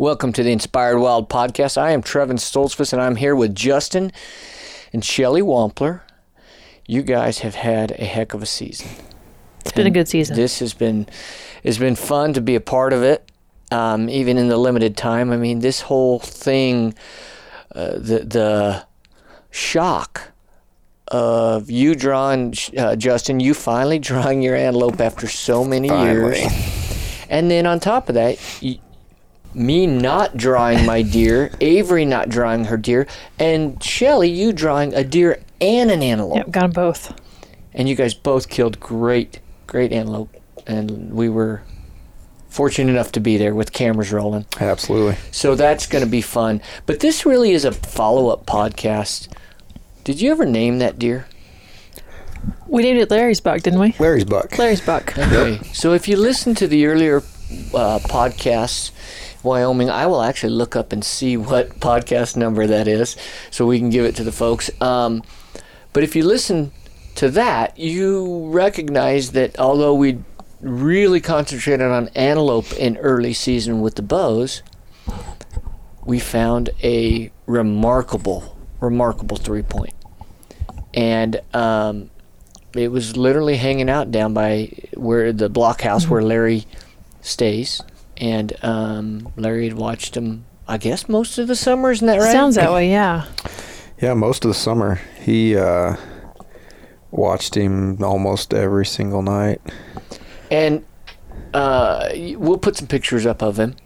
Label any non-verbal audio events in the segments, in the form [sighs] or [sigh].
Welcome to the Inspired Wild podcast. I am Trevin Stoltzfus, and I'm here with Justin and Shelly Wampler. You guys have had a heck of a season. It's been a good season. This has been it's been fun to be a part of it, um, even in the limited time. I mean, this whole thing, uh, the the shock of you drawing uh, Justin, you finally [laughs] drawing your antelope after so many Finally. years, and then on top of that. You, me not drawing my deer, Avery not drawing her deer, and Shelly, you drawing a deer and an antelope Yep, got them both. and you guys both killed great, great antelope, and we were fortunate enough to be there with cameras rolling. Absolutely. So that's going to be fun. But this really is a follow-up podcast. Did you ever name that deer? We named it Larry's buck, didn't we? Larry's buck. Larry's buck. Okay. So if you listen to the earlier uh, podcasts, Wyoming, I will actually look up and see what [laughs] podcast number that is, so we can give it to the folks. Um, but if you listen to that, you recognize that although we really concentrated on antelope in early season with the bows, we found a remarkable, remarkable three point. And um, it was literally hanging out down by where the blockhouse where Larry stays. And um, Larry had watched him, I guess, most of the summer. Isn't that right? Sounds that way, yeah. Yeah, most of the summer he uh, watched him almost every single night. And uh, we'll put some pictures up of him.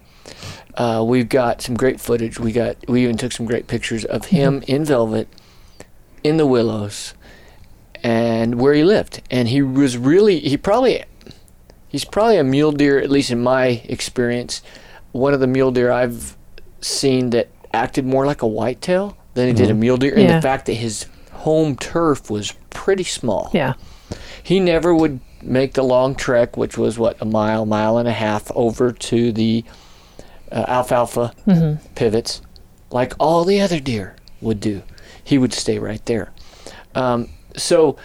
Uh, we've got some great footage. We got we even took some great pictures of him in velvet, in the willows, and where he lived. And he was really he probably he's probably a mule deer at least in my experience, one of the mule deer I've seen that acted more like a whitetail than he did a mule deer. And Yeah. the fact that his home turf was pretty small Yeah. he never would make the long trek, which was what a mile, mile and a half over to the uh, alfalfa pivots, like all the other deer would do. He would stay right there. Um, so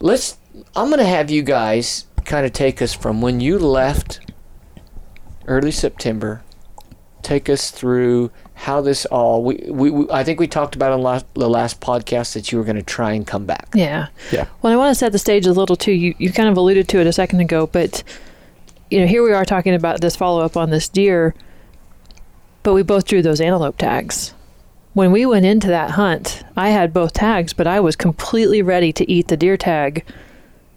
let's. I'm going to have you guys kind of take us from when you left early September. Take us through how this all. We, we, we I think we talked about on last, the last podcast that you were going to try and come back. Yeah. Yeah. Well, I want to set the stage a little too. You you kind of alluded to it a second ago, but you know, here we are talking about this follow up on this deer, but we both drew those antelope tags. When we went into that hunt, I had both tags, but I was completely ready to eat the deer tag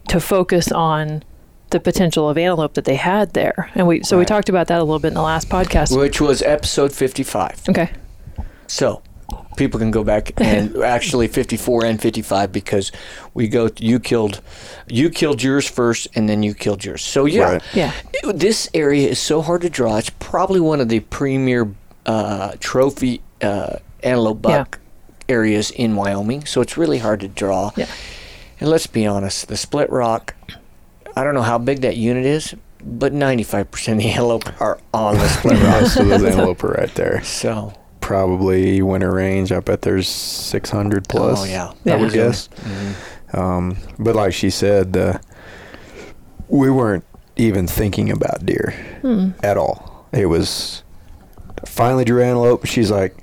to focus on the potential of antelope that they had there. And we so we talked about that a little bit in the last podcast. which was episode 55. Okay. So people can go back and [laughs] actually 54 and 55 because we go you killed you killed yours first and then you killed yours. So yeah. Right. Yeah. this area is so hard to draw. It's probably one of the premier uh, trophy uh, antelope Yeah. buck areas in Wyoming. So it's really hard to draw. Yeah. And let's be honest, the split rock, I don't know how big that unit is, but 95% of the [laughs] antelope are on the split [laughs] rock. Most of those antelope are right there. So, Probably winter range. I bet there's 600 plus. oh yeah. I Yeah. would guess. Um, but like she said, uh, we weren't even thinking about deer at all. It was finally drew antelope. She's like,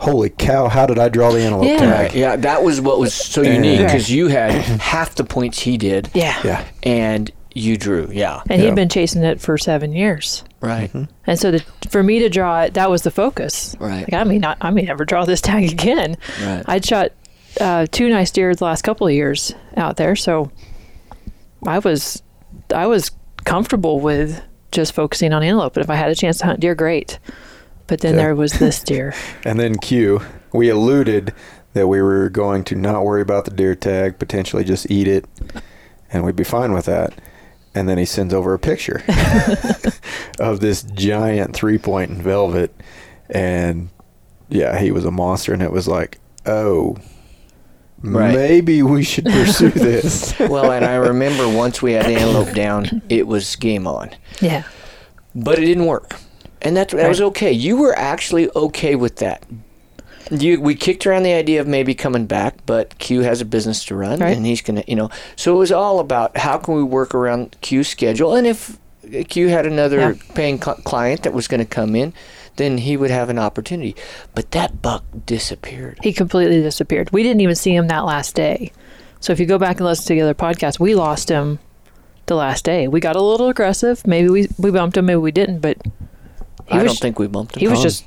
"Holy cow! How did I draw the antelope Yeah. tag?" Yeah, that was what was so unique Right. because you had half the points he did, Yeah. Yeah. and you drew. Yeah, And Yeah. he'd been chasing it for seven years. right, And so to, for me to draw it, that was the focus. Right. Like I may not, I may never draw this [laughs] tag again. right. I'd shot uh, two nice deer the last couple of years out there, so I was, I was comfortable with just focusing on antelope. But if I had a chance to hunt deer, great. But then Yeah. there was this deer. [laughs] And then Q, we alluded that we were going to not worry about the deer tag, potentially just eat it, and we'd be fine with that. And then he sends over a picture [laughs] of this giant three point in velvet. And yeah, he was a monster. And it was like, oh, Right. maybe we should pursue [laughs] this. well, and I remember once we had the antelope down, it was game on, Yeah. but it didn't work, and that's that was okay. You were actually okay with that. You, we kicked around the idea of maybe coming back, but Q has a business to run, Right. and he's gonna, you know. So it was all about how can we work around Q's schedule, and if Q had another Yeah. paying cl- client that was going to come in, then he would have an opportunity. But that buck disappeared. He completely disappeared. We didn't even see him that last day. So if you go back and listen to the other podcast, we lost him the last day. We got a little aggressive. Maybe we we bumped him, maybe we didn't, but he I was don't think we bumped him. he was Gone. just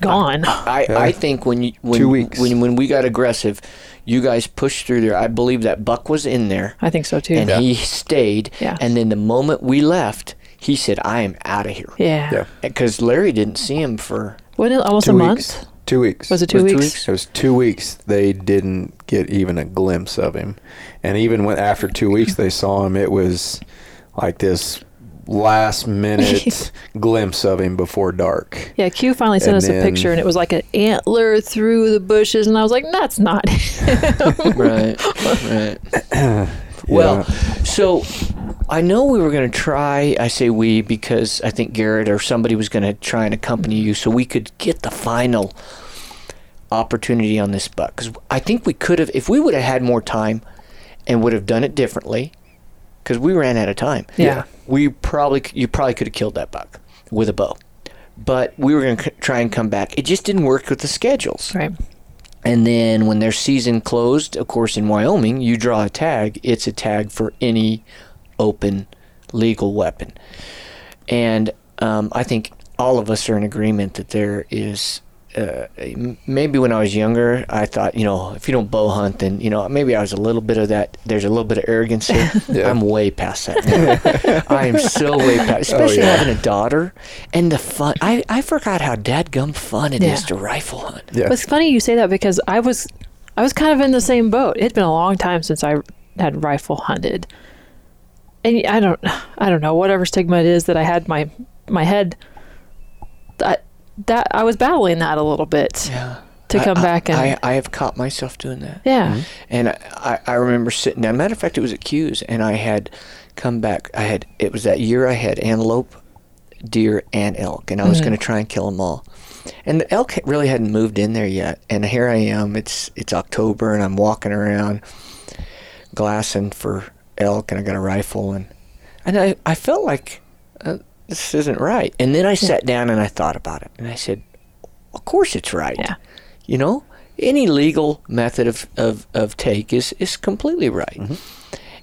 gone. I, Yeah. I think when you when, Two weeks. when when we got aggressive, you guys pushed through there. I believe that buck was in there, I think so too. and yeah. he stayed. Yeah. And then the moment we left, he said, "I am out of here." yeah. Yeah. Because Larry didn't see him for What almost two a month? Two weeks. Was it two Was it two weeks? weeks? It was two weeks. They didn't get even a glimpse of him, and even when after two weeks they saw him, it was like this last minute [laughs] glimpse of him before dark. Yeah, Q finally sent And us a picture, and it was like an antler through the bushes, and I was like, "That's not." [laughs] right, right. [laughs] Well, so I know we were going to try. I say we because I think Garrett or somebody was going to try and accompany you, so we could get the final opportunity on this buck. Because I think we could have, if we would have had more time, and would have done it differently, because we ran out of time. Yeah. we probably you probably could have killed that buck with a bow, but we were going to try and come back. It just didn't work with the schedules. right. And then when their season closed, of course, in Wyoming, you draw a tag. It's a tag for any open legal weapon. And um, I think all of us are in agreement that there is. Uh, maybe when I was younger, I thought, you know, if you don't bow hunt, then you know, maybe I was a little bit of that. There's a little bit of arrogance here. [laughs] Yeah. I'm way past that. [laughs] I am so way past, especially yeah. having a daughter and the fun. I, I forgot how dadgum fun it is Yeah. to rifle hunt. Yeah. It's funny you say that because I was, I was kind of in the same boat. It'd been a long time since I had rifle hunted, and I don't, I don't know whatever stigma it is that I had my my head. That that I was battling that a little bit Yeah. to come I, back and I, I have caught myself doing that. yeah, And I, I, I remember sitting down. Matter of fact, it was at Q's, and I had come back. I had it was that year I had antelope, deer, and elk, and I was Mhm. going to try and kill them all. And the elk really hadn't moved in there yet. And here I am. It's it's October, and I'm walking around, glassing for elk, and I got a rifle, and and I I felt like this isn't right. And then I sat down and I thought about it, and I said, of course it's right. Yeah. You know, any legal method of, of, of take is, is completely right. Mm-hmm.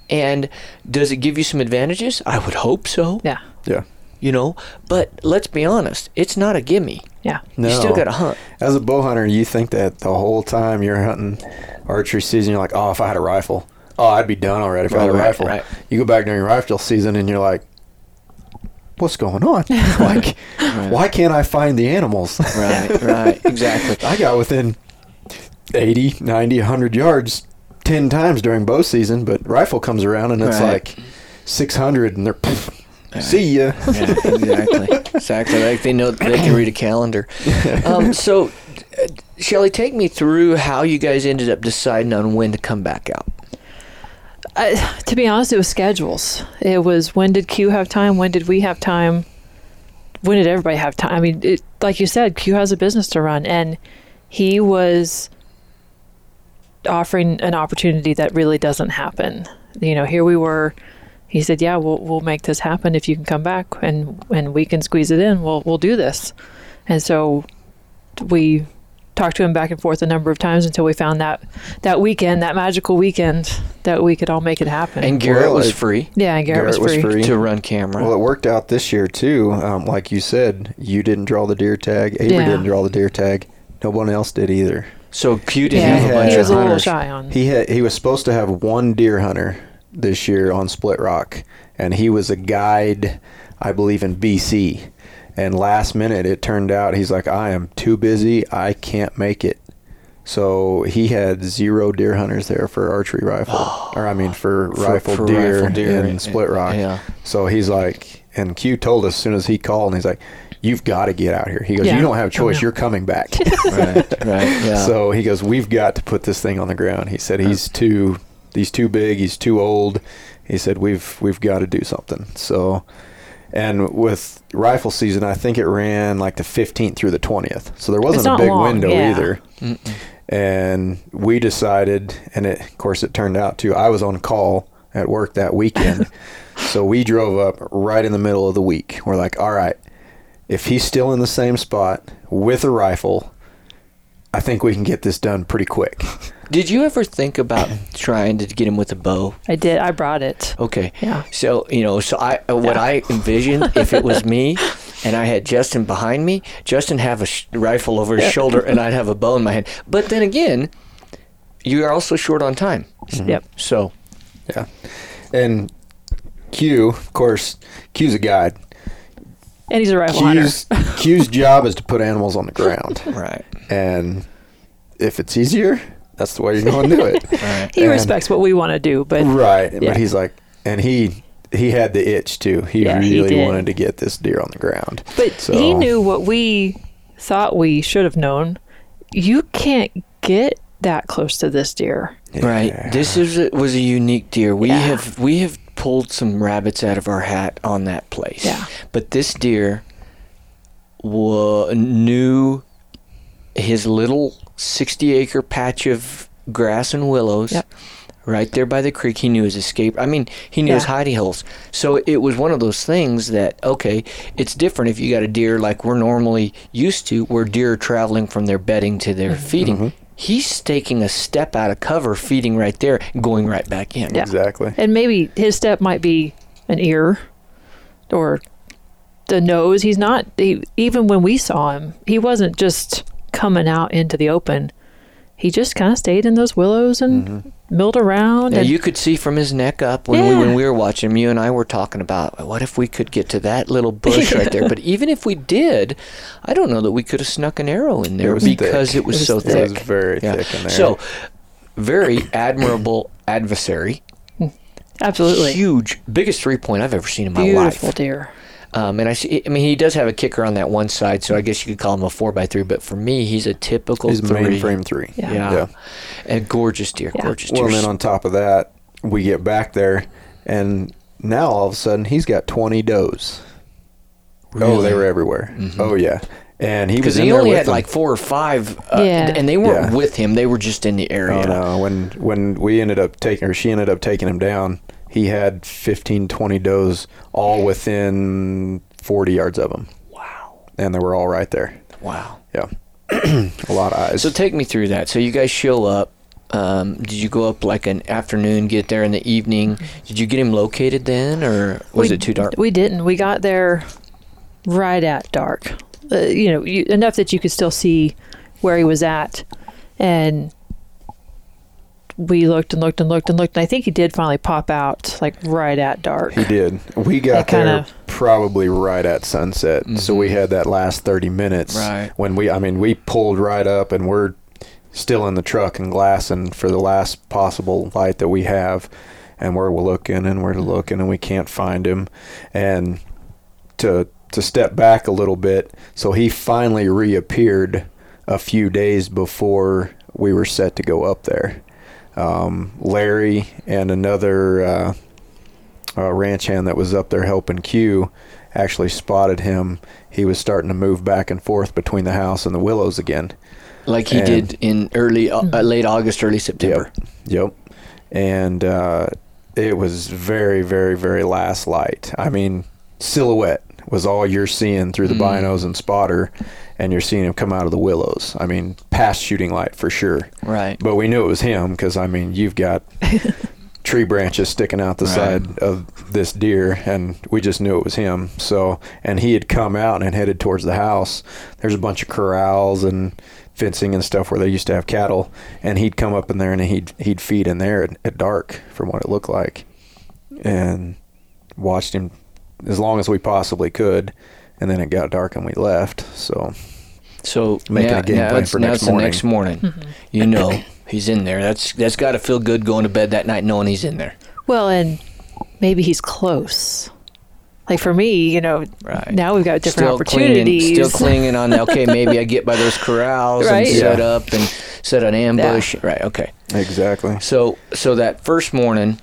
And does it give you some advantages? I would hope so. yeah, yeah. You know, but let's be honest, it's not a gimme. yeah, No. You still got to hunt. As a bow hunter, you think that the whole time you're hunting archery season, you're like, oh, if I had a rifle, oh, I'd be done already if I had a Right, rifle. right. You go back during rifle season and you're like, what's going on? [laughs] why, ca- why can't I find the animals? [laughs] Right, right, exactly. I got within 80, 90, 100 yards 10 times during bow season, but rifle comes around and it's Right. like 600 and they're, see ya. Yeah, exactly. Exactly. Like they know they can read a calendar. [laughs] Um, so, uh, Shelly, take me through how you guys ended up deciding on when to come back out. To be honest, it was schedules. It was when did Q have time? When did we have time? When did everybody have time? I mean, it, like you said, Q has a business to run, and he was offering an opportunity that really doesn't happen. You know, here we were. He said, "Yeah, we'll we'll make this happen if you can come back, and and we can squeeze it in. We'll we'll do this." And so we talked to him back and forth a number of times until we found that that weekend, that magical weekend, that we could all make it happen. And Garrett Well, was it- free yeah, and Garrett, Garrett was was free. free. to run camera. Well, it worked out this year too. Um, like you said, you didn't draw the deer tag. Avery Yeah. didn't draw the deer tag. No one else did either. so Q didn't Yeah, have a He bunch he was of a little hunters. shy on. He had he was supposed to have one deer hunter this year on Split Rock, and he was a guide, I believe, in BC. And last minute, it turned out he's like, I am too busy. I can't make it. So he had zero deer hunters there for archery rifle, [gasps] or I mean for, For- rifle, for deer rifle deer in and- Split Rock. yeah. So he's like, and Q told us as soon as he called, and he's like, "You've got to get out here." He goes, Yeah. "You don't have a choice. You're coming back." [laughs] right, right, yeah. So he goes, "We've got to put this thing on the ground." He said, "He's too, he's too big. He's too old." He said, "We've we've got to do something." So, and with rifle season, I think it ran like the 15th through the 20th. So there wasn't a big long, window yeah. either. And we decided, and it, of course, it turned out to I was on call at work that weekend. [laughs] So we drove up right in the middle of the week. We're like, all right, if he's still in the same spot with a rifle, I think we can get this done pretty quick. Did you ever think about [clears throat] trying to get him with a bow? I did. I brought it. Okay. Yeah. So you know, so I uh, what Yeah. I envisioned if it was [laughs] me, and I had Justin behind me, Justin have a sh- rifle over his shoulder, and I'd have a bow in my hand. But then again, you are also short on time. Yep. So Yeah. And Q, of course, Q's a guide. And he's a rifle hunter. Q's, [laughs] Q's job is to put animals on the ground. right, And if it's easier, that's the way you're going to do it. [laughs] right. He and- respects what we want to do, but right. Yeah. But he's like, and he he had the itch too. He Yeah, really did. wanted to get this deer on the ground. but So- he knew what we thought we should have known. You can't get that close to this deer. Right. This is a, was a unique deer. We Yeah. have we have pulled some rabbits out of our hat on that place. Yeah. But this deer wa- knew his little 60 acre patch of grass and willows Yep. right there by the creek. He knew his escape. I mean, he knew his Yeah. hidey holes. So it was one of those things that, okay, it's different if you got a deer like we're normally used to, where deer are traveling from their bedding to their mm-hmm. feeding. Mm-hmm. He's taking a step out of cover, feeding right there, going right back in. Yeah. Exactly. And maybe his step might be an ear or the nose. He's not, he, even when we saw him, he wasn't just coming out into the open. He just kind of stayed in those willows and mm-hmm. milled around. Yeah, and you could see from his neck up when we when we were watching him. You and I were talking about what if we could get to that little bush right there. [laughs] But even if we did, I don't know that we could have snuck an arrow in there was because thick. it was, It was so thick. thick. It was very Yeah. thick in there. So, very admirable adversary. absolutely. Huge, biggest three point I've ever seen in my Beautiful life. Beautiful deer. Um, and I see. I mean, he does have a kicker on that one side, so I guess you could call him a four by three. But for me, he's a typical he's three. mainframe three. Yeah. Yeah. Yeah. a gorgeous deer. Yeah. Gorgeous Well, deer. and then on top of that, we get back there, and now all of a sudden he's got 20 does. Oh, they were everywhere. Oh yeah, and he was because in he there only with had them. like four or five, uh, Yeah. and they weren't Yeah. with him; they were just in the area. Oh no! When when we ended up taking, or she ended up taking him down, he had 15, 20 does all within 40 yards of him, Wow, and they were all right there. wow. Yeah, [clears throat] a lot of eyes. So take me through that. So you guys show up. Um, did you go up like an afternoon, get there in the evening? Did you get him located then, or was We- it too dark? We didn't. We got there right at dark. Uh, you know, you, enough that you could still see where he was at, and we looked and looked and looked and looked. And I think he did finally pop out, like right at dark. He did. We got That kinda- there probably right at sunset. So we Mhm. had that last 30 minutes. Right. When we, I mean, we pulled right up and we're still in the truck and glassing for the last possible light that we have. And we're looking and we're looking and we can't find him. And to, to step back a little bit, so he finally reappeared a few days before we were set to go up there. Um, Larry and another uh, uh, ranch hand that was up there helping Q actually spotted him. He was starting to move back and forth between the house and the willows again. Like he And- did in early, uh, uh, late August, early September. Yep. And uh, it was very, very, very last light. I mean, silhouette was all you're seeing through the Mm. binos and spotter, and you're seeing him come out of the willows. I mean, past shooting light for sure. Right. But we knew it was him because I mean, you've got [laughs] tree branches sticking out the Right. side of this deer, and we just knew it was him. So, and he had come out and headed towards the house. There's a bunch of corrals and fencing and stuff where they used to have cattle, and he'd come up in there and he'd he'd feed in there at, at dark, from what it looked like, and watched him as long as we possibly could. And then it got dark and we left. So So Making now, a game now plan it's, for now next it's the morning. next morning. [laughs] You know he's in there. That's that's got to feel good going to bed that night knowing he's in there. Well, and maybe he's close. Like for me, you know, Right. now we've got different still clinging, opportunities. still clinging on. Okay, maybe I [laughs] get by those corrals Right. and set up and set an ambush. Right. Okay. exactly. So so that first morning,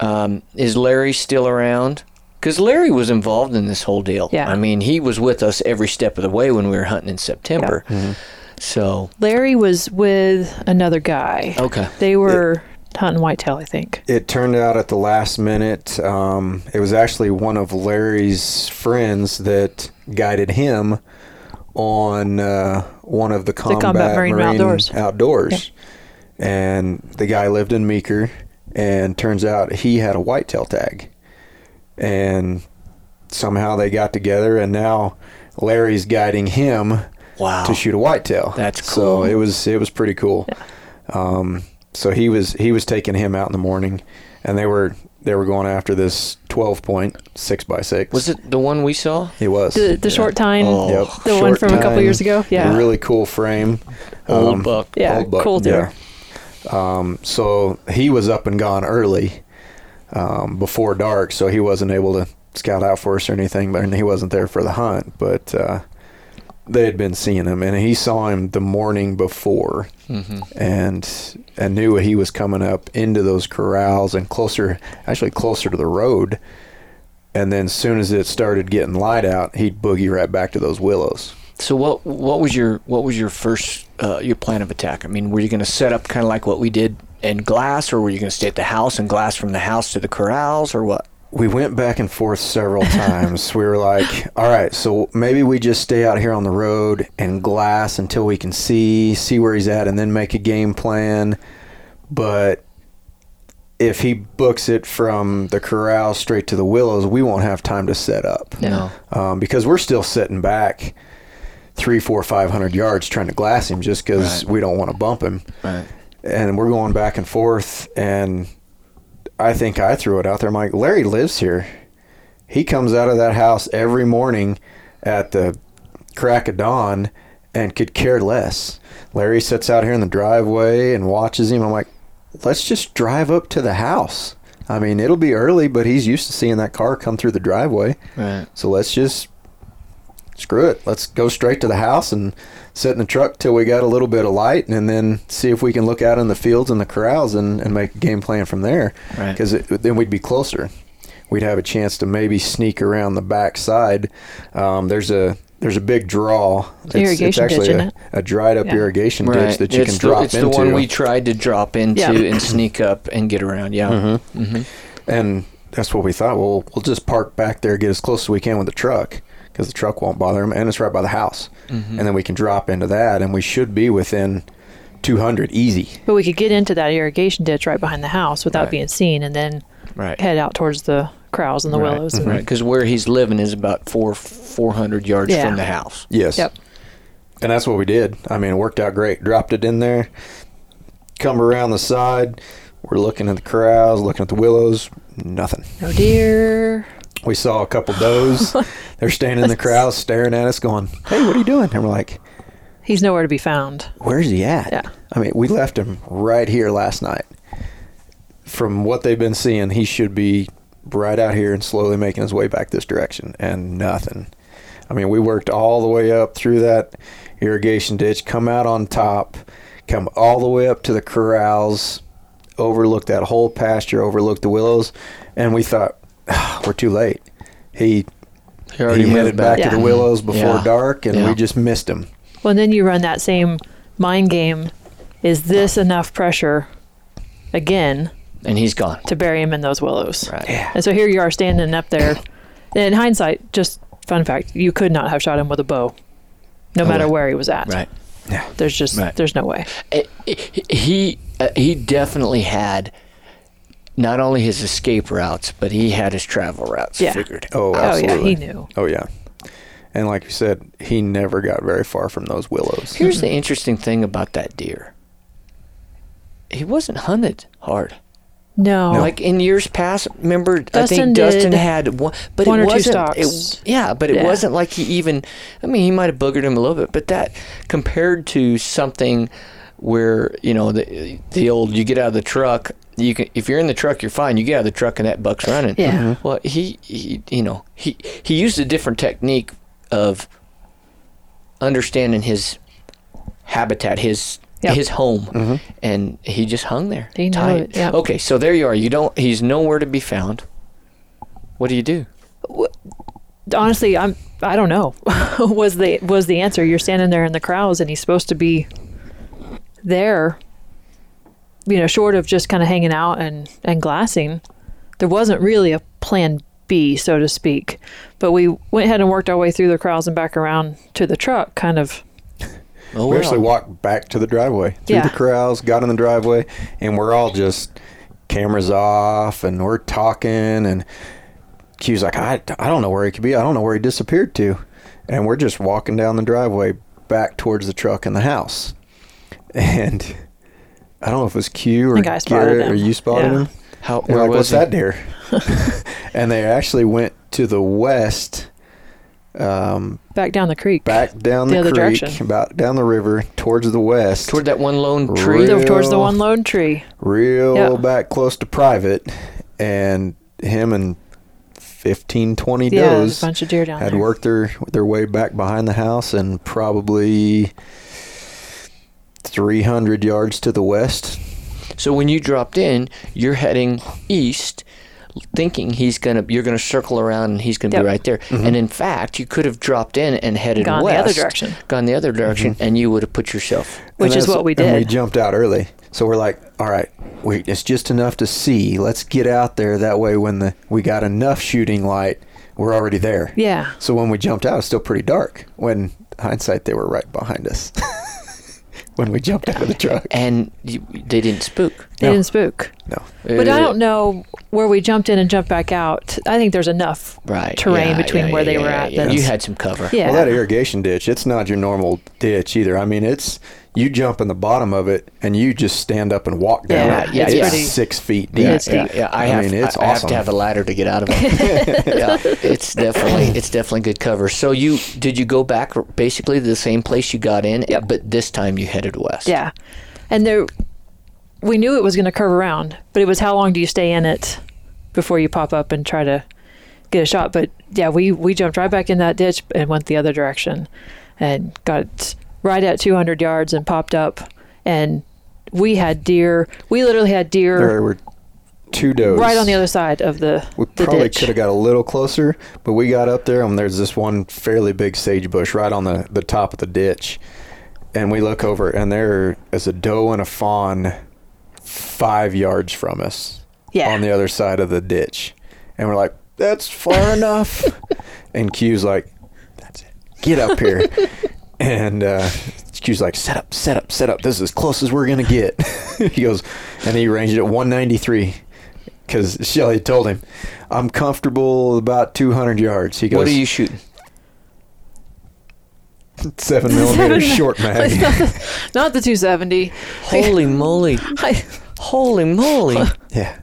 um, is Larry still around? Because Larry was involved in this whole deal. Yeah. I mean, he was with us every step of the way when we were hunting in September. Mm-hmm. So Larry was with another guy. okay. They were hunting whitetail, I think. It turned out at the last minute. Um, it was actually one of Larry's friends that guided him on uh, one of the combat, Combat Marine Outdoors. outdoors. And the guy lived in Meeker, and turns out he had a whitetail tag. And somehow they got together, and now Larry's guiding him Wow. to shoot a whitetail. That's cool. So it was it was pretty cool. Um, so he was he was taking him out in the morning, and they were they were going after this twelve point six by six. Was it the one we saw? It was The, the short tine, Oh. Yep. the one Short from a couple years ago. Yeah. Really cool frame. Old Um, buck. Yeah, old buck, cool deer. yeah. Um, so he was up and gone early um, before dark, so he wasn't able to scout out for us or anything. But he wasn't there for the hunt. But uh, they had been seeing him, and he saw him the morning before, Mm-hmm. and and knew he was coming up into those corrals and closer, actually closer to the road. And then, as soon as it started getting light out, he'd boogie right back to those willows. So what what was your what was your first uh, your plan of attack? I mean, were you going to set up kind of like what we did in glass, or were you going to stay at the house and glass from the house to the corrals, or what? we went back and forth several [laughs] times. we were like, all right, so maybe we just stay out here on the road and glass until we can see, see where he's at, and then make a game plan. But if he books it from the corral straight to the willows, we won't have time to set up. No. Um, because we're still sitting back three, four, five hundred yards trying to glass him just because Right. we don't want to bump him Right. And we're going back and forth and I think I threw it out there. I'm like, Larry lives here. He comes out of that house every morning at the crack of dawn and could care less. Larry sits out here in the driveway and watches him. I'm like, let's just drive up to the house. I mean, it'll be early, but he's used to seeing that car come through the driveway. Right. So let's just screw it. Let's go straight to the house and sit in the truck till we got a little bit of light, and then see if we can look out in the fields and the corrals and, and make a game plan from there. Right. Because then we'd be closer. We'd have a chance to maybe sneak around the back side. Um, there's a there's a big draw. It's, irrigation it's actually ditch, a, isn't it? a dried up Yeah. irrigation ditch Right. that you it's can the, drop it's into. the one we tried to drop into Yeah. and sneak up and get around. Yeah. Mm-hmm. Mm-hmm. And that's what we thought. Well, we'll just park back there, get as close as we can with the truck, because the truck won't bother them, and it's right by the house. Mm-hmm. And then we can drop into that, and we should be within 200 easy. But we could get into that irrigation ditch right behind the house without Right. being seen and then Right. head out towards the corrals and the right. willows. And, Right. Because where he's living is about four four hundred yards Yeah. from the house. Yes. Yep. And that's what we did. I mean, it worked out great. Dropped it in there, come around the side. We're looking at the corrals, looking at the willows. Nothing. No deer. We saw a couple does. [laughs] They're standing in the corrals, staring at us, going, "Hey, what are you doing?" And we're like, He's nowhere to be found. where's he at? Yeah. I mean, we left him right here last night. From what they've been seeing, he should be right out here and slowly making his way back this direction, and nothing. I mean, we worked all the way up through that irrigation ditch, come out on top, come all the way up to the corrals, overlooked that whole pasture, overlooked the willows, and we thought, "Ah, [sighs] we're too late. He He already he headed back, back. to the willows before Yeah. dark, and Yeah. we just missed him. Well, and then you run that same mind game. Is this enough pressure again And he's gone. to bury him in those willows? Right. Yeah. And so here you are standing up there. [coughs] In hindsight, just fun fact, you could not have shot him with a bow, no Oh, matter right. where he was at. Right. Yeah. There's just Right. there's no way. Eh, eh, He uh, he definitely had not only his escape routes, but he had his travel routes Yeah. figured. Oh, Oh yeah, he knew. Oh yeah. And like you said, he never got very far from those willows. Here's the mm-hmm. interesting thing about that deer. He wasn't hunted hard. No. Like in years past, remember I think Dustin had one, but one it or two wasn't. stalks. It, yeah, but it Yeah. wasn't like he even. I mean, he might have boogered him a little bit, but that compared to something where you know the the old you get out of the truck. You can if you're in the truck, you're fine. You get out of the truck and that buck's running. Yeah. Mhm. Well, he, he you know he he used a different technique of understanding his habitat, his Yep. his home, and he just hung there. He tight. it, yep. Okay, so there you are. You don't. He's nowhere to be found. What do you do? honestly, I'm I don't know. [laughs] was the was the answer? You're standing there in the crowds, and he's supposed to be there. You know, short of just kind of hanging out and and glassing, there wasn't really a plan B, so to speak. But we went ahead and worked our way through the crowds and back around to the truck, kind of. Oh, We well. actually walked back to the driveway through Yeah. the corrals, got in the driveway, and we're all just cameras off, and we're talking. And Q's like, I, I don't know where he could be. I don't know where he disappeared to. And we're just walking down the driveway back towards the truck and the house. [laughs] And I don't know if it was Q or think I spotted Garrett or you spotted Yeah. him. How, where like, was what's he? that deer? [laughs] and they actually went to the west, um, Back down the creek. back down The the, other creek, direction. about down the river towards the west, Toward that one lone tree? Real- towards the one lone tree. real Yeah. back close to private, and him and 15, 20 Yeah, does a bunch of deer down had there. worked their their way back behind the house and probably 300 yards to the west. So when you dropped in, you're heading east, thinking he's gonna you're gonna circle around and he's gonna Yep. be right there. Mm-hmm. And in fact, you could have dropped in and headed west. Gone the other direction. gone the other direction, Mm-hmm. and you would have put yourself. Which is what we And we jumped out early. So we're like, all right, wait, it's just enough to see. Let's get out there. That way, when the we got enough shooting light, we're already there. Yeah. So when we jumped out, it's still pretty dark. When hindsight, they were right behind us. [laughs] when we jumped out of the truck. And you, they didn't spook. They No. didn't spook. No. But I Uh, don't know where we jumped in and jumped back out. I think there's enough right terrain yeah, between yeah, where yeah, they were yeah, at. yeah. that's- You had some cover. Yeah. Well, that irrigation ditch, it's not your normal ditch either. I mean, it's you jump in the bottom of it and you just stand up and walk down Yeah, it. yeah, it's yeah. six feet deep. Yeah, It's yeah, deep. yeah. I, I have, mean, it's I, I have to have a ladder to get out of it. [laughs] yeah, it's definitely it's definitely good cover. So you did you go back basically to the same place you got in, Yep. but this time you headed west. Yeah. And there, we knew it was going to curve around, but it was how long do you stay in it before you pop up and try to get a shot? But yeah, we, we jumped right back in that ditch and went the other direction and got right at 200 yards and popped up. And we had deer, we literally had deer There were two does right on the other side of the, We the probably ditch. could have got a little closer, but we got up there and there's this one fairly big sage bush right on the, the top of the ditch. And we look over and there is a doe and a fawn five yards from us Yeah. on the other side of the ditch. And we're like, that's far [laughs] enough. And Q's like, that's it. Get up here. [laughs] and uh, Q's like, set up, set up, set up. This is as close as we're going to get. [laughs] he goes, and he ranged it at 193 because Shelly told him, I'm comfortable about 200 yards. He goes, What are you shooting? seven millimeter short mag. [laughs] Not the 270. Holy moly! [laughs] I, Holy moly! yeah.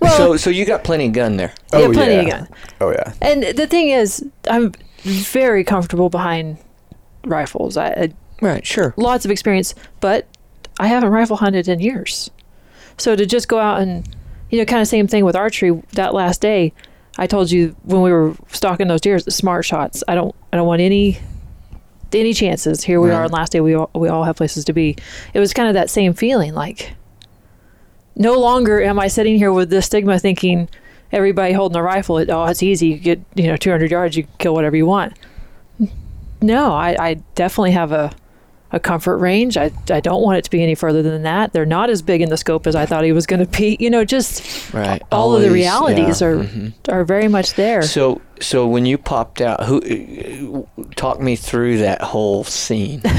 Well- so so you got plenty of gun there. yeah, plenty yeah. of gun. Oh yeah. And the thing is, I'm very comfortable behind rifles. I, I Right. Sure. lots of experience, but I haven't rifle hunted in years. So to just go out and, you know, kind of same thing with archery. That last day, I told you when we were stalking those deer, smart shots. I don't, I don't want any, any chances. Here we Right. are, and last day we all, we all have places to be. It was kind of that same feeling, like. No longer am I sitting here with this stigma, thinking everybody holding a rifle. It, oh, it's easy. You get you know 200 yards, you kill whatever you want. No, I, I definitely have a a comfort range. I, I don't want it to be any further than that. They're not as big in the scope as I thought he was going to be. You know, just Right. all of the realities yeah. are Mhm. are very much there. So so when you popped out, who talk me through that whole scene? [laughs]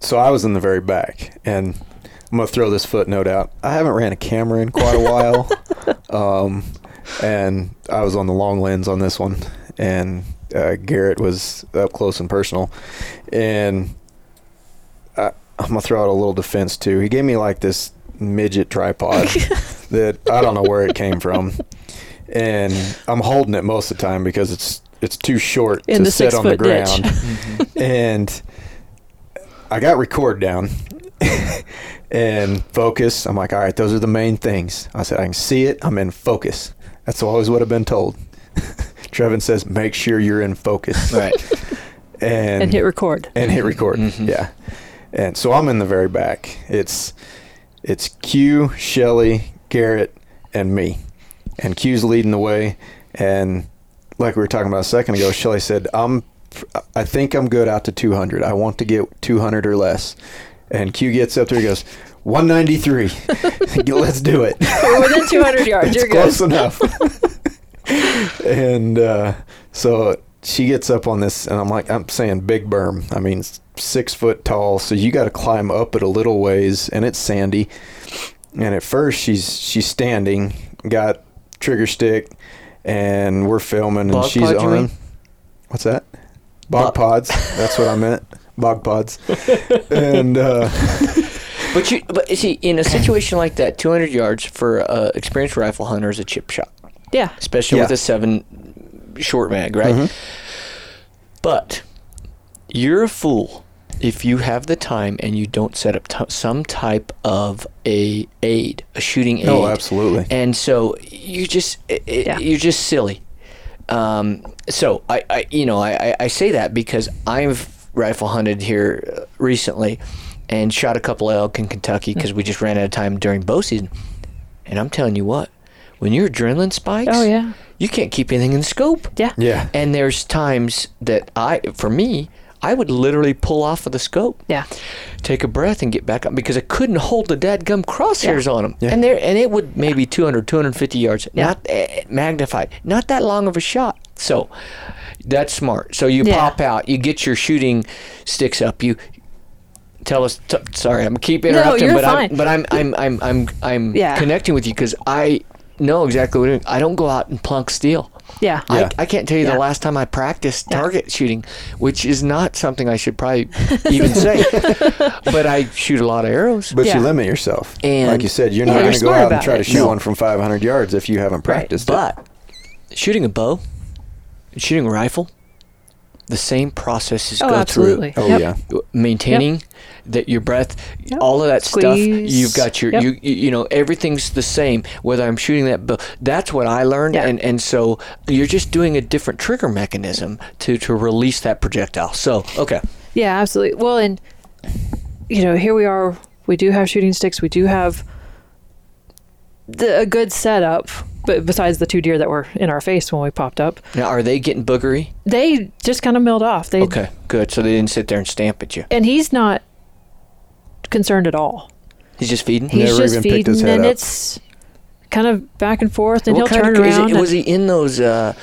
So I was in the very back, and I'm gonna throw this footnote out. I haven't ran a camera in quite a while, [laughs] um, and I was on the long lens on this one, and uh, Garrett was up close and personal, and I, I'm gonna throw out a little defense too. He gave me like this midget tripod [laughs] that I don't know where it came from, and I'm holding it most of the time because it's it's too short In to sit on the six-foot ditch. ground, [laughs] and I got record down [laughs] and focus. I'm like, all right, those are the main things. I said, I can see it. I'm in focus. That's always what I've been told. Trevin says, make sure you're in focus. [laughs] right. And, and hit record. and hit record. Mhm. Yeah. And so I'm in the very back. It's it's Q, Shelly, Garrett, and me. And Q's leading the way. And like we were talking about a second ago, Shelly said, "I'm I think I'm good out to 200. I want to get 200 or less." And Q gets up there. He goes, 193. [laughs] Let's do it. We're within 200 [laughs] yards. it's You're good. close good. enough. And uh, so she gets up on this, and I'm like, I'm saying big berm. I mean, six foot tall, so you got to climb up it a little ways, and it's sandy. And at first, she's she's standing, got trigger stick, and we're filming, and she's pod, on. What's that? Bog Bog- pods. That's what I meant. Bog pods. [laughs] And uh, But you, but see, in a situation like that, 200 yards for a experienced rifle hunter is a chip shot, Yeah. especially with a seven short mag, right? Mhm. But you're a fool if you have the time and you don't set up t- some type of a aid, a shooting aid. oh, absolutely. and so you just it, it- Yeah. you're just silly. Um, so I, I you know I, I- I say that because I've rifle hunted here uh, recently and shot a couple of elk in Kentucky because we just ran out of time during bow season. And I'm telling you what, when your adrenaline spikes, Oh, yeah. you can't keep anything in the scope. Yeah. Yeah. And there's times that I, for me, I would literally pull off of the scope Yeah. take a breath and get back up because I couldn't hold the dadgum crosshairs on them. Yeah. And there and it would maybe 200 250 yards, Yeah. not uh, magnified. Not that long of a shot. So that's smart. So you Yeah. pop out, you get your shooting sticks up, you tell us t- sorry, I'm keep No, interrupting you're but fine. I'm but I'm I'm I'm I'm I'm Yeah. connecting with you cuz I know exactly what I'm doing. I don't go out and plunk steel. Yeah. Yeah. I, I can't tell you Yeah. the last time I practiced Yeah. target shooting, which is not something I should probably [laughs] even say. but I shoot a lot of arrows. But Yeah. you limit yourself. And- like you said, you're Yeah, not going to go out and about try to shoot No. one from 500 yards if you haven't practiced it. But shooting a bow, shooting a rifle, the same processes Oh, go absolutely. Oh Yep. yeah. through. Maintaining that your breath, Yep. all of that stuff. You've got your Yep. you, you you know everything's the same. Whether I'm shooting that bow, that's what I learned, Yeah. and and so you're just doing a different trigger mechanism to to release that projectile. So okay, Yeah, absolutely. Well, and you know, here we are. We do have shooting sticks. We do have the, a good setup. But besides the two deer that were in our face when we popped up, now are they getting boogery? they just kind of milled off. They Okay, good. So they didn't sit there and stamp at you. and he's not concerned at all. He's just feeding. He's Never just even picked his feeding, head and up. it's kind of back and forth, and What he'll turn of, around. it, was he in those uh,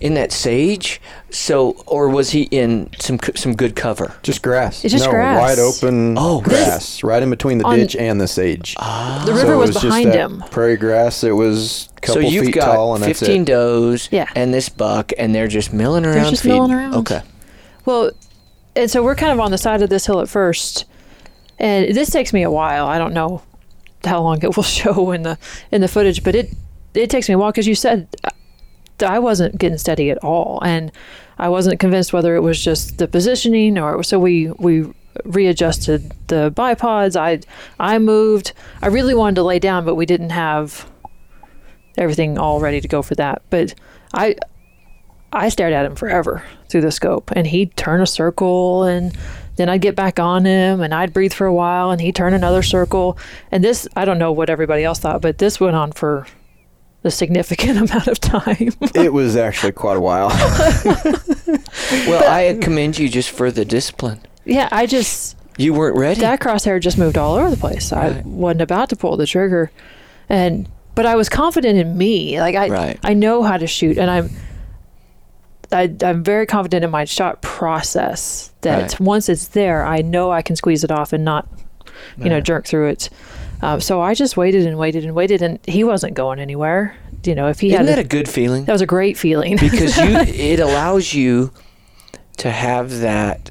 in that sage? So, or was he in some some good cover? Just grass. It's just no, grass. wide open Oh, grass, right in between the On- ditch and the sage. Ah. the river it was, just behind that him. Prairie grass. It was a couple so you've feet got tall, and that's 15 does Yeah. and this buck, and they're just milling around. They're just feeding. milling around. Okay. Well, and so we're kind of on the side of this hill at first, and this takes me a while. I don't know how long it [laughs] will show in the in the footage, but it it takes me a while because you said uh, I wasn't getting steady at all, and I wasn't convinced whether it was just the positioning or so we we readjusted the bipods. I I moved. I really wanted to lay down, but we didn't have everything all ready to go for that. But I I stared at him forever through the scope, and he'd turn a circle, and then I'd get back on him, and I'd breathe for a while, and he'd turn another circle. And this, I don't know what everybody else thought, but this went on for a significant [laughs] amount of time. [laughs] It was actually quite a while. [laughs] Well, I commend you just for the discipline. yeah, I just You weren't ready. that crosshair just moved all over the place. I wasn't about to pull the trigger, and but I was confident in me. Like I, Right. I know how to shoot, and I'm. I, I'm very confident in my shot process. That Right. once it's there, I know I can squeeze it off and not, you know, jerk through it. Um, so I just waited and waited and waited, and he wasn't going anywhere. You know, if he Isn't had, that a good feeling? that was a great feeling. because you [laughs] it allows you to have that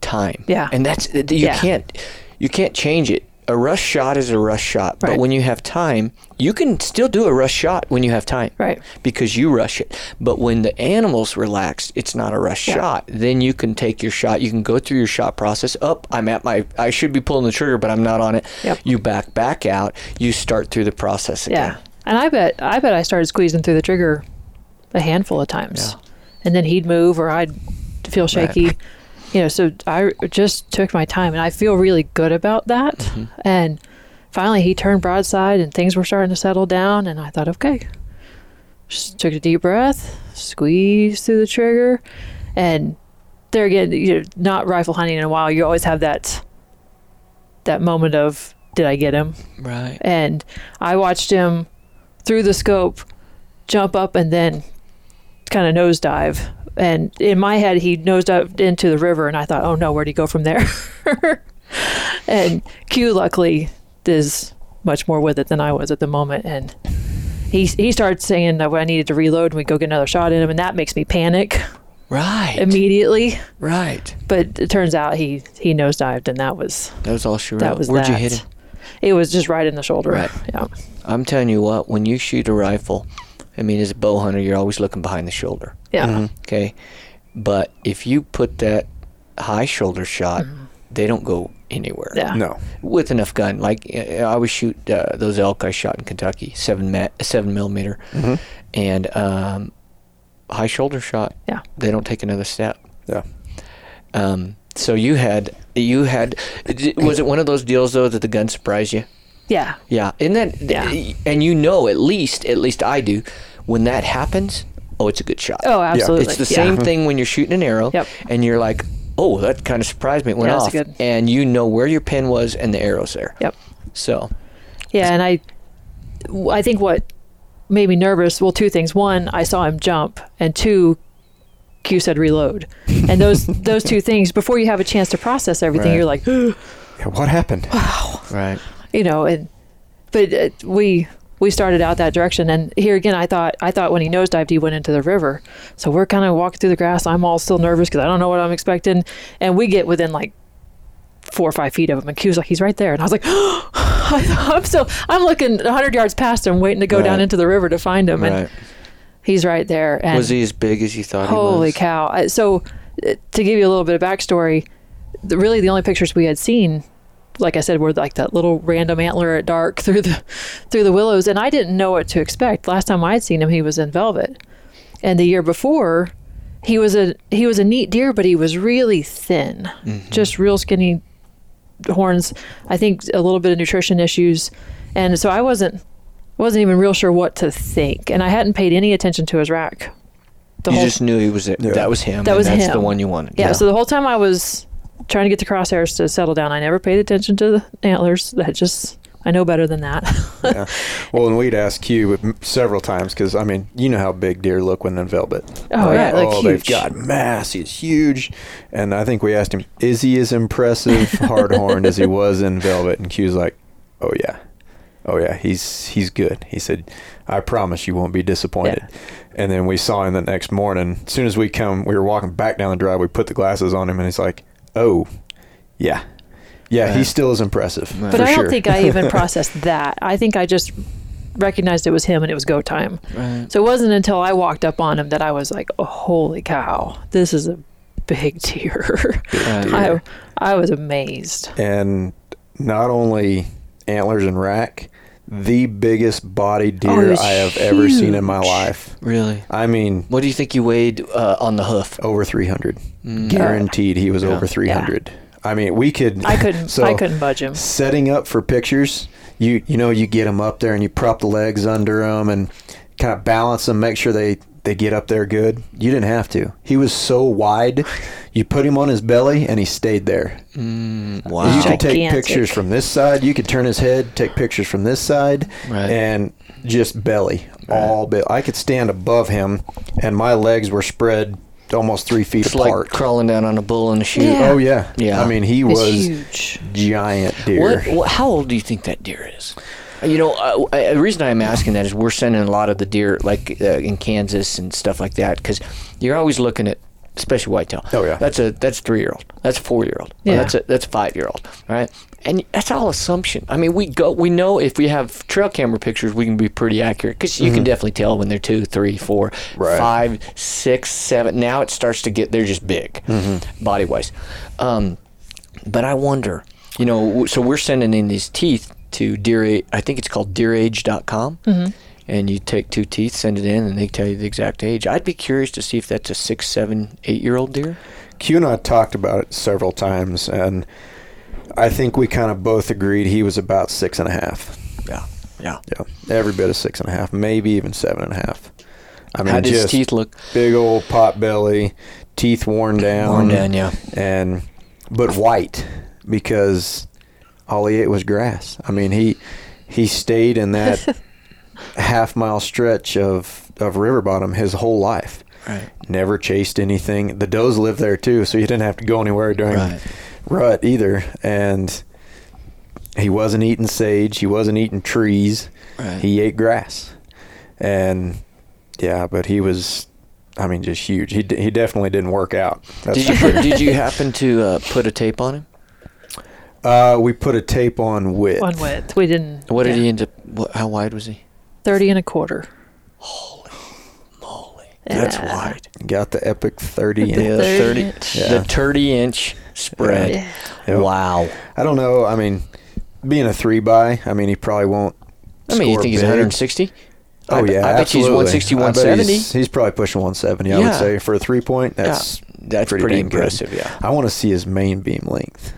time. Yeah. And that's you Yeah. can't you can't change it. A rush shot is a rush shot, but when you have time, you can still do a rush shot when you have time. Right. Because you rush it. But when the animal's relaxed, it's not a rush Yeah. shot. Then you can take your shot. You can go through your shot process. Up, I'm at my I should be pulling the trigger, but I'm not on it. Yep. You back back out. You start through the process again. Yeah. And I bet I bet I started squeezing through the trigger a handful of times. Yeah. And then he'd move or I'd feel shaky. You know, so I just took my time and I feel really good about that. Mm-hmm. And finally he turned broadside and things were starting to settle down and I thought, okay. Just took a deep breath, squeezed through the trigger and there again, you know, not rifle hunting in a while, you always have that that moment of did I get him? Right. And I watched him through the scope jump up and then kind of nosedive. And in my head, he nosedived into the river, and I thought, oh no, where'd he go from there? [laughs] and Q, luckily, is much more with it than I was at the moment. And he, he started saying that I needed to reload and we go get another shot in him, and that makes me panic Right. immediately. right. But it turns out he he nosedived, and that was That was all she wrote. that was Where'd that. you hit him? It was just right in the shoulder. Right. Yeah. I'm telling you what, when you shoot a rifle, I mean, as a bow hunter, you're always looking behind the shoulder. Yeah. Okay. But if you put that high shoulder shot, they don't go anywhere. Mm-hmm. Yeah. No. With enough gun, like I always shoot uh, those elk I shot in Kentucky, seven ma- seven millimeter, and um, high shoulder shot. Yeah. They don't take another step. Yeah. Um, so you had you had was it one of those deals though that the gun surprised you? Yeah. Yeah, and then Yeah. and you know at least at least I do when that happens. Oh, it's a good shot. Oh, absolutely. it's the Yeah. same mm-hmm. thing when you're shooting an arrow, Yep. and you're like, oh, that kind of surprised me. It went Yeah, off, good. and you know where your pin was and the arrow's there. Yep. So Yeah, and I, I think what made me nervous. Well, two things. One, I saw him jump, and two, Q said reload, and those [laughs] those two things. Before you have a chance to process everything, Right. you're like, [gasps] Yeah, what happened? Wow. Right, you know, and but uh, we we started out that direction, and here again, I thought I thought when he nosedived, he went into the river. So we're kind of walking through the grass. I'm all still nervous because I don't know what I'm expecting, and we get within like four or five feet of him, and Q's like, he's right there, and I was like, [gasps] I'm still I'm looking 100 yards past him, waiting to go down into the river to find him, right. and he's right there. And was he as big as you thought he Holy was? cow! So, uh, to give you a little bit of backstory, the, really the only pictures we had seen, like I said, were like that little random antler at dark [laughs] through the through the willows, and I didn't know what to expect. Last time I'd seen him, he was in velvet, and the year before, he was a he was a neat deer, but he was really thin, mm-hmm. just real skinny horns. I think a little bit of nutrition issues, and so I wasn't wasn't even real sure what to think, and I hadn't paid any attention to his rack. The You whole just knew he was it. Yeah. That was him. That and was that's him. the one you wanted. yeah, so the whole time I was trying to get the crosshairs to settle down, I never paid attention to the antlers. That just I know better than that. [laughs] yeah. Well, and we'd ask you several times because I mean, you know how big deer look when in velvet. Oh, yeah, like oh, they've got mass. He's huge, and I think we asked him, "Is he as impressive [laughs] hard horned as he was in velvet?" And Q's like, "Oh yeah, oh yeah, he's he's good." He said, "I promise you won't be disappointed." And then we saw him the next morning. As soon as we come, we were walking back down the drive. We put the glasses on him, and he's like, "Oh, yeah." Yeah, he still is impressive. Right. but I don't sure. think I even [laughs] processed that. I think I just recognized it was him and it was go time. Right. So it wasn't until I walked up on him that I was like, oh, "Holy cow, this is a big [laughs] deer." Right. I I was amazed. and not only antlers and rack, the biggest body Oh, deer was I have ever seen in my huge. life. Really. I mean, What do you think you weighed uh, on the hoof? over 300. Mm. Guaranteed he was Yeah. over 300. I mean, we could. I couldn't [laughs] So, I couldn't budge him. Setting up for pictures, you you know, you get them up there and you prop the legs under them and kind of balance them, make sure they they get up there good. You didn't have to. He was so wide. You put him on his belly and he stayed there. Mm, You wow. could take Gigantic. pictures from this side. You could turn his head, take pictures from this side, Right. and just belly, all belly. I could stand above him, and my legs were spread almost three feet It's like crawling down on a bull in a chute. Yeah. Oh yeah, Yeah. I mean, he It's was huge. giant deer. What, what? How old do you think that deer is? You know, uh, the reason I'm asking that is we're sending a lot of the deer, like uh, in Kansas and stuff like that, because you're always looking at, especially whitetail. Oh, yeah. that's a that's three year old, that's a four year old, Yeah. that's a that's a five year old, right? And that's all assumption. I mean, we go, we know if we have trail camera pictures, we can be pretty accurate because you can definitely tell when they're two, three, four, Mm-hmm. Right. five, six, seven. Now it starts to get they're just big, Mm-hmm. body wise. Um, but I wonder, you know, so we're sending in these teeth to deer, I think it's called deerage.com. Mm-hmm. And you take two teeth, send it in, and they tell you the exact age. I'd be curious to see if that's a six, seven, eight year old deer. Q and I talked about it several times, and I think we kind of both agreed he was about six and a half. Yeah. Yeah. Yeah, every bit of six and a half, maybe even seven and a half. I mean, How does his just teeth look? big old pot belly, teeth worn down, Worn down, yeah. and but white because all he ate was grass. I mean, he he stayed in that [laughs] half mile stretch of of river bottom his whole life. Right. Never chased anything. The does lived there too, so you didn't have to go anywhere during Right. Rut either. And he wasn't eating sage. He wasn't eating trees. Right. He ate grass. And yeah, but he was, I mean, just huge. He d- he definitely didn't work out. That's Did you put, did you happen to uh, put a tape on him? Uh, we put a tape on width. One width. We didn't. What did he end up? What, how wide was he? 30 and a quarter. Holy moly, Yeah. that's wide. Got the epic 30 inch. 30 thirty, inch. Yeah. the thirty inch spread. Yeah. Yep. Wow. I don't know. I mean, being a three by, I mean, he probably won't. I mean, you score think he's 160? Oh I, yeah, I bet he's absolutely. 160, 170. He's, he's probably pushing 170. I would say for a three point, that's yeah, that's pretty, pretty, dang good. impressive. Yeah. I want to see his main beam length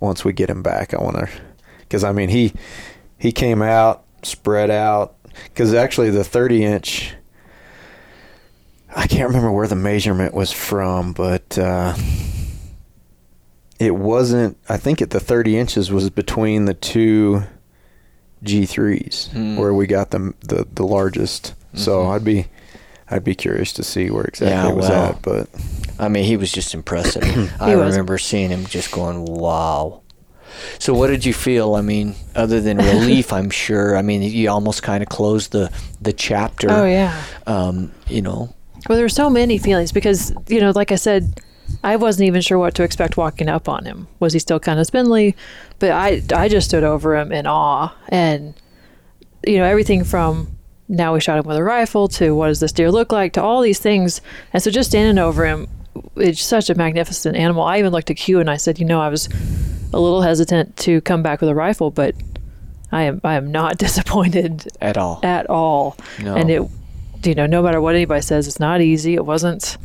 once we get him back. I want to, because I mean he he came out spread out because actually the 30 inch. I can't remember where the measurement was from, but uh, it wasn't. I think at the 30 inches was between the two G3s Hmm. where we got them the the largest. So Mhm. I'd be I'd be curious to see where exactly Yeah, it was wow. at, but I mean, he was just impressive. [coughs] I was. remember seeing him just going, wow. So, what did you feel? I mean, other than relief, [laughs] I'm sure. I mean, you almost kind of closed the the chapter. Oh, yeah. Um, you know, Well, there were so many feelings because, you know, like I said, I wasn't even sure what to expect walking up on him. Was he still kind of spindly? But I, I just stood over him in awe. And, you know, everything from now we shot him with a rifle to what does this deer look like to all these things. And so just standing over him, it's such a magnificent animal. I even looked at Q and I said, you know, I was a little hesitant to come back with a rifle, but I am I am not [laughs] disappointed at all. at all. No. And it, you know, no matter what anybody says, it's not easy. It wasn't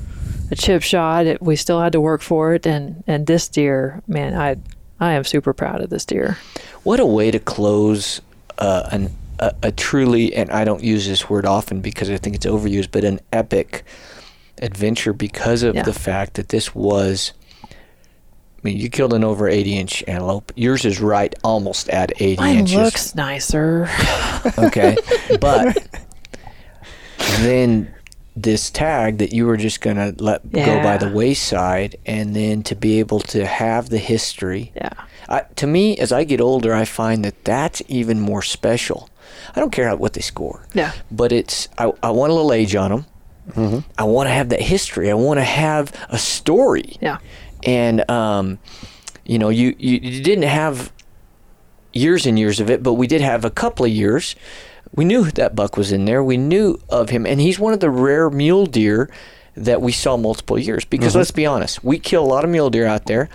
a chip shot. It, we still had to work for it. And and this deer, man, I I am super proud of this deer. What a way to close uh, an a, a truly, and I don't use this word often because I think it's overused, but an epic adventure because of Yeah. the fact that this was. I mean, you killed an over 80 inch antelope. Yours is right almost at 80 Mine inches. looks nicer. okay, [laughs] but [laughs] then this tag that you were just gonna let go by the wayside, and then to be able to have the history. Yeah. I, to me, as I get older, I find that that's even more special. I don't care what they score, Yeah. but it's I, I want a little age on them. Mm-hmm. I want to have that history. I want to have a story. Yeah. And um, you know, you, you you didn't have years and years of it, but we did have a couple of years. We knew that buck was in there. We knew of him, and he's one of the rare mule deer that we saw multiple years. Because Mm-hmm. let's be honest, we kill a lot of mule deer out there,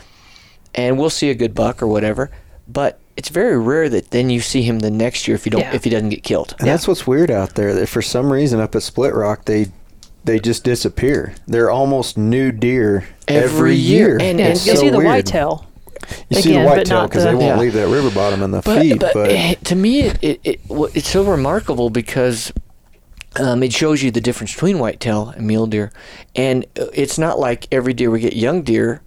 and we'll see a good buck or whatever. But it's very rare that then you see him the next year if you don't Yeah. if he doesn't get killed. And that's what's weird out there. That for some reason up at Split Rock they they just disappear. They're almost new deer every, year. And- and You'll so see the weird. whitetail. You see the whitetail because the- they won't Yeah. leave that river bottom in the but, feed. but, But, to me, it, it, it it's so remarkable because um, it shows you the difference between whitetail and mule deer, and uh, it's not like every deer we get young deer,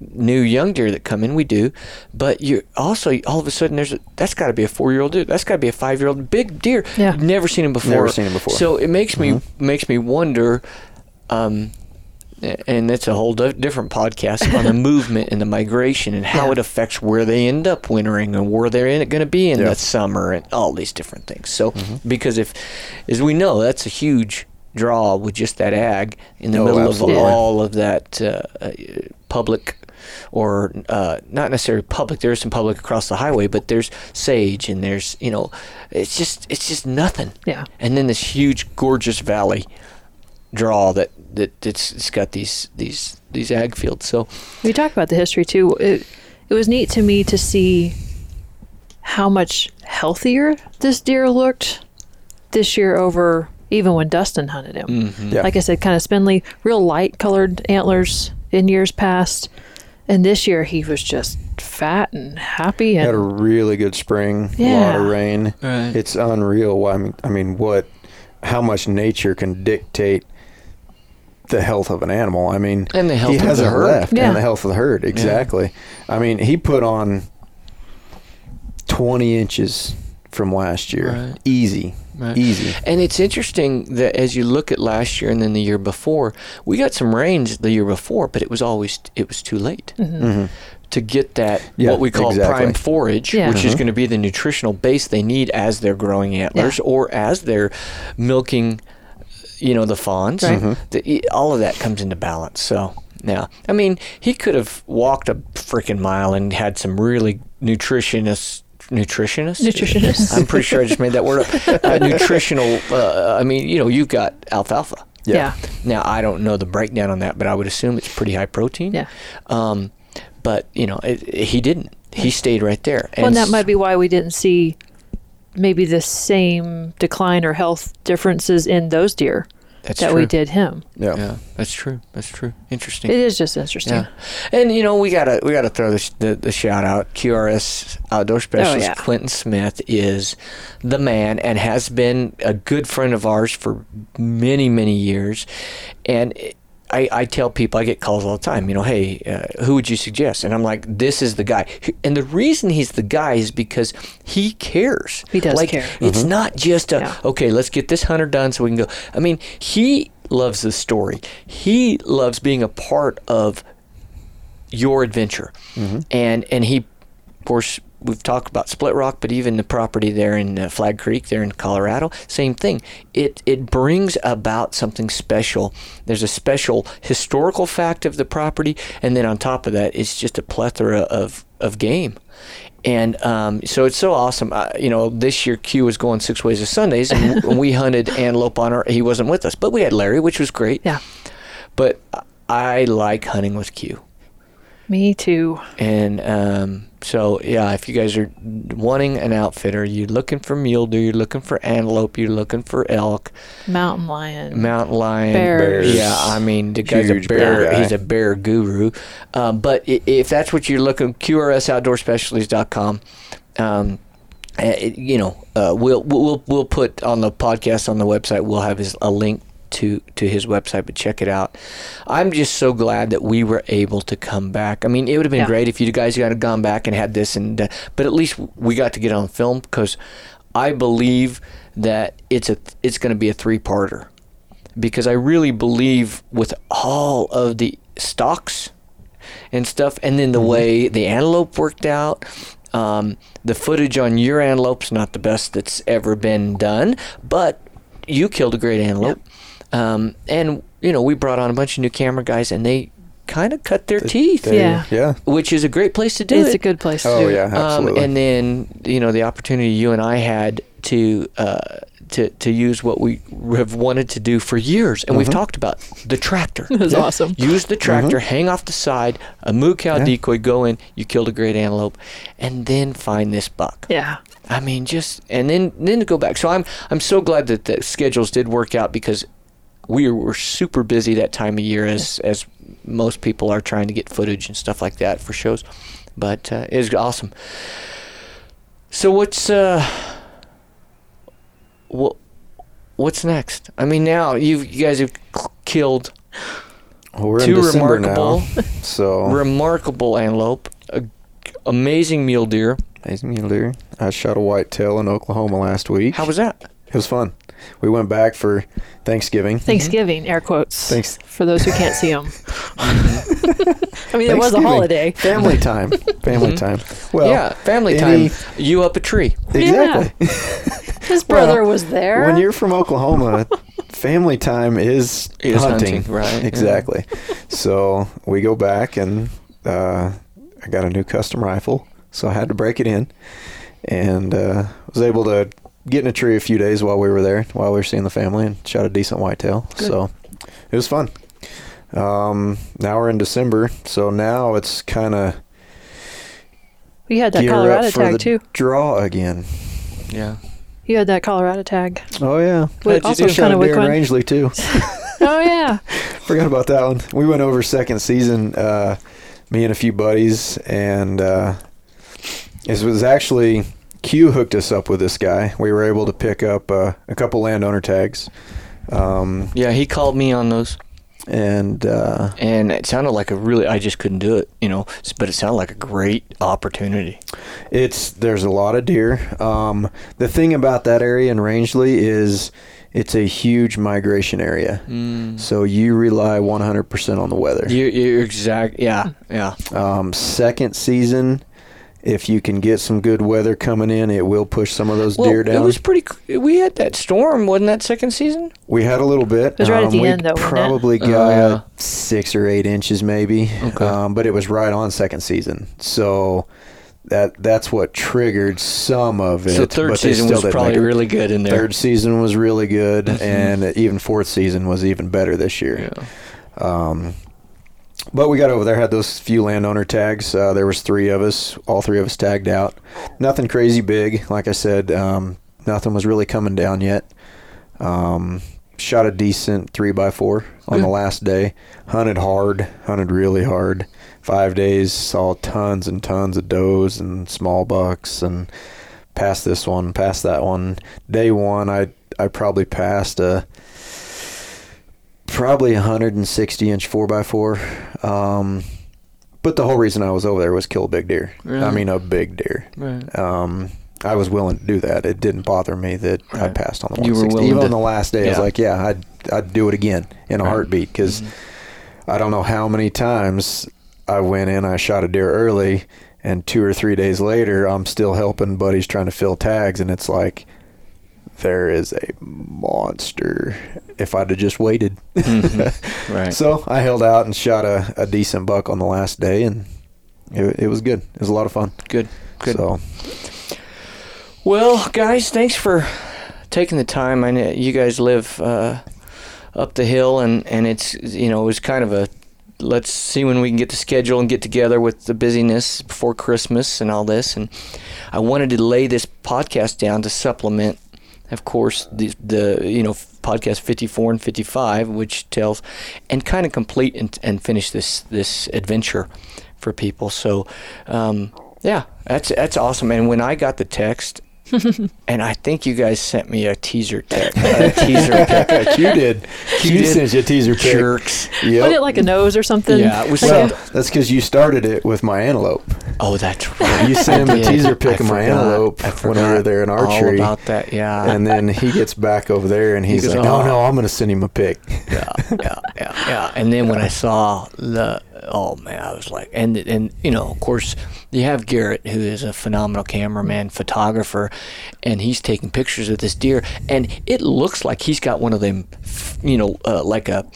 new young deer that come in. We do, but you also all of a sudden there's a, that's got to be a four year old deer. That's got to be a five year old big deer. Yeah. Never seen him before. Never seen him before. So it makes me makes me wonder. Um, and that's a whole di- different podcast on the [laughs] movement and the migration and how Yeah. it affects where they end up wintering and where they're going to be in Yeah. the summer and all these different things. So, Mm-hmm. because if, as we know, that's a huge draw with just that ag in the Oh, middle absolutely. of all of that uh, uh, public or uh, not necessarily public. There's some public across the highway, but there's sage and there's you know, it's just it's just nothing. Yeah. And then this huge, gorgeous valley draw that that it's, it's got these these these ag fields. So We talked about the history too. It, it was neat to me to see how much healthier this deer looked this year over even when Dustin hunted him. mhm. Yeah. Like I said, kind of spindly, real light colored antlers in years past. And this year he was just fat and happy had a really good spring, a lot of rain. Right. It's unreal. I mean, I mean, what, how much nature can dictate the health of an animal. I mean, And the health he of the hasn't herd. left, Yeah. and the health of the herd. Exactly. I mean, he put on 20 inches from last year. Right. Easy. Right. Easy. And it's interesting that as you look at last year and then the year before, we got some rains the year before, but it was always it was too late hmm to get that Yeah, what we call exactly. prime forage, Yeah. which is Mhm. going to be the nutritional base they need as they're growing antlers or as they're milking, you know, the fawns. Right. Mhm. The, all of that comes into balance. So. Yeah, I mean, he could have walked a freaking mile and had some really nutritionists nutritionist. Nutritionist. I'm pretty sure I just made that word up. [laughs] Uh, nutritional. Uh, I mean, you know, you've got alfalfa. Yeah. Now I don't know the breakdown on that, but I would assume it's pretty high protein. Yeah. Um, but you know, it, it- he didn't. He stayed right there. Well, and that might be why we didn't see maybe the same decline or health differences in those deer that's that true. we did him. Yeah. Yeah, that's true. That's true. Interesting. It is just interesting. Yeah, and you know we gotta we gotta throw the, the the shout out. QRS outdoor oh, specialist yeah. Clinton Smith is the man and has been a good friend of ours for many many years, and. I, I tell people I get calls all the time. You know, hey, uh, who would you suggest? And I'm like, this is the guy. And the reason he's the guy is because he cares. He does like, care. It's not just a Yeah. okay. Let's get this hunter done so we can go. I mean, he loves the story. He loves being a part of your adventure. And and he, of course, we've talked about Split Rock, but even the property there in uh, Flag Creek, there in Colorado, same thing. It it brings about something special. There's a special historical fact of the property, and then on top of that, it's just a plethora of of game. And um, so it's so awesome. Uh, you know, this year Q was going six ways of Sundays, and [laughs] we hunted antelope on our. He wasn't with us, but we had Larry, which was great. Yeah. But I like hunting with Q. Me too. And um, so, yeah, if you guys are wanting an outfitter, you're looking for mule deer, you're looking for antelope, you're looking for elk, Mountain lion. mountain lion, Bears. Yeah, I mean, the guy's a bear. bear guy. he's a bear guru. Um, but if that's what you're looking, QRSOutdoorSpecialties.com. Um, uh, you know, uh, we'll we'll we'll put on the podcast on the website. We'll have his a link to to his website, but check it out. I'm just so glad that we were able to come back. I mean, it would have been Yeah. great if you guys had gone back and had this, and uh, but at least we got to get on film because I believe that it's a it's going to be a three parter because I really believe with all of the stocks and stuff, and then the way the antelope worked out. Um, the footage on your antelope's not the best that's ever been done, but you killed a great antelope. Um, and you know we brought on a bunch of new camera guys, and they kind of cut their teeth, They- Yeah. Yeah. which is a great place to do It's it. a good place to Oh do it. yeah, Um, absolutely. and then you know the opportunity you and I had to uh, to to use what we have wanted to do for years, and we've Mhm. talked about the tractor. [laughs] It was awesome. Use the tractor, hang off the side, a moo cow Yeah. decoy, go in, you killed a great antelope, and then find this buck. Yeah. I mean, just and then then to go back. So I'm I'm so glad that the schedules did work out because we were super busy that time of year as as most people are trying to get footage and stuff like that for shows. But uh, it was awesome. So what's uh what what's next? I mean, now you you guys have k- killed Well, we're in two December remarkable now, [laughs] so remarkable antelope, a, amazing mule deer. amazing mule deer. I shot a whitetail in Oklahoma last week. How was that? It was fun. We went back for Thanksgiving. Thanksgiving, air quotes. Thanks. For those who can't see them. [laughs] I mean, it was a holiday. Family time. Family Mhm. time. Well, yeah, family any- time. You up a tree. exactly. [laughs] [laughs] His brother Well, was there. When you're from Oklahoma, family time is, Is hunting. hunting, right, yeah. Exactly. So we go back and uh, I got a new custom rifle, so I had to break it in, and uh, was able to get in a tree a few days while we were there, while we were seeing the family, and shot a decent whitetail. Good. So it was fun. Um, now we're in December, so now it's kind of you had that Colorado up for tag the too. draw again. Yeah. You had that Colorado tag. Oh yeah, With How'd you also do? shot kind a of deer in Rangely too. [laughs] [laughs] Oh yeah. Forgot about that one. We went over second season, uh, me and a few buddies, and uh, it was actually Q hooked us up with this guy. We were able to pick up uh, a couple landowner tags. Um, Yeah, he called me on those. and uh, and it sounded like a really. I just couldn't do it, you know. But it sounded like a great opportunity. It's there's a lot of deer. Um, the thing about that area in Rangely is it's a huge migration area. So you rely 100% on the weather. You're, you're exact. Yeah, yeah. Um, second season, if you can get some good weather coming in, it will push some of those Well, deer down. it was pretty. c- We had that storm, wasn't that second season? we had a little bit. It was right at the we end, though. Probably got yeah. six or eight inches, maybe. Okay. Um, but it was right on second season. So. That that's what triggered some of it. so third but season was probably make really good in there. Third season was really good, Mhm. and even fourth season was even better this year. Yeah. Um, but we got over there, had those few landowner tags. Uh, there was three of us, all three of us tagged out. Nothing crazy big, like I said. Um, nothing was really coming down yet. Um, shot a decent three by four on the last day. Hunted hard, hunted really hard. Five days, saw tons and tons of does and small bucks, and passed this one, passed that one. Day one, I I probably passed a probably a 160 inch 4x4 um, but the whole reason i was over there was kill a big deer. I mean a big deer. Right. um, i was willing to do that. It didn't bother me that i passed on the 160 even to- on the last day i was like yeah i'd, I'd do it again in a Right. heartbeat because Mm-hmm. i don't know how many times i went in i shot a deer early and two or three days later i'm still helping buddies trying to fill tags and it's like there is a monster if I'd have just waited. Mhm. [laughs] Right. So I held out and shot a, a decent buck on the last day, and it, it was good. It was a lot of fun. Good. Good. So Well, guys, thanks for taking the time. I know you guys live uh, up the hill, and and it's you know it was kind of a let's see when we can get the schedule and get together with the busyness before Christmas and all this. And I wanted to lay this podcast down to supplement, of course, the the you know podcast 54 and 55, which tells and kind of complete and, and finish this this adventure for people. So. Um, yeah, that's that's awesome. And when I got the text, [laughs] and I think you guys sent me a teaser text, [laughs] a teaser pic. [laughs] Q did. You did. sent you a teaser pic. Jerks. Yep. Wasn't it like a nose or something? Yeah, it was well, some- that's because you started it with my antelope. Oh, that's right. You sent him a teaser pic I of my antelope when we were there in All archery. about that, yeah. And then he gets back over there and he's goes, like, "Oh "Oh." no, I'm gonna send him a pic." yeah, yeah, yeah, yeah. And then when I saw the, oh man, I was like, and and you know, of course, you have Garrett, who is a phenomenal cameraman, photographer, and he's taking pictures of this deer, and it looks like he's got one of them, you know, uh, like a.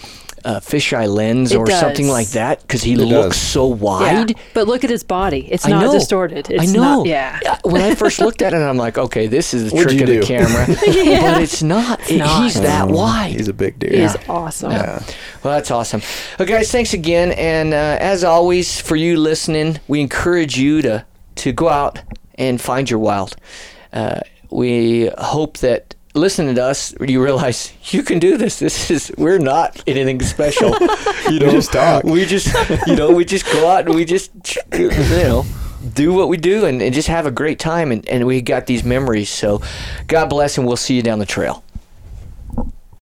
a fisheye lens It or something like that because he It looks does. so Yeah. wide. But look at his body. It's I not know. distorted. It's I know. Not, yeah. When I first looked at it, I'm like, okay, this is the What'd trick you of the camera, [laughs] Yeah. but it's not. It- not. He's that Um, wide. He's a big deer. He's Yeah. awesome. Yeah. Well, that's awesome. Well, guys, thanks again. And uh, as always, for you listening, we encourage you to, to go out and find your wild. Uh, we hope that listening to us, you realize you can do this. This is we're not anything special. [laughs] You know, just talk. We just, you know, we just go out and we just, you know, do what we do and, and just have a great time. And, and we got these memories. So, God bless, and we'll see you down the trail.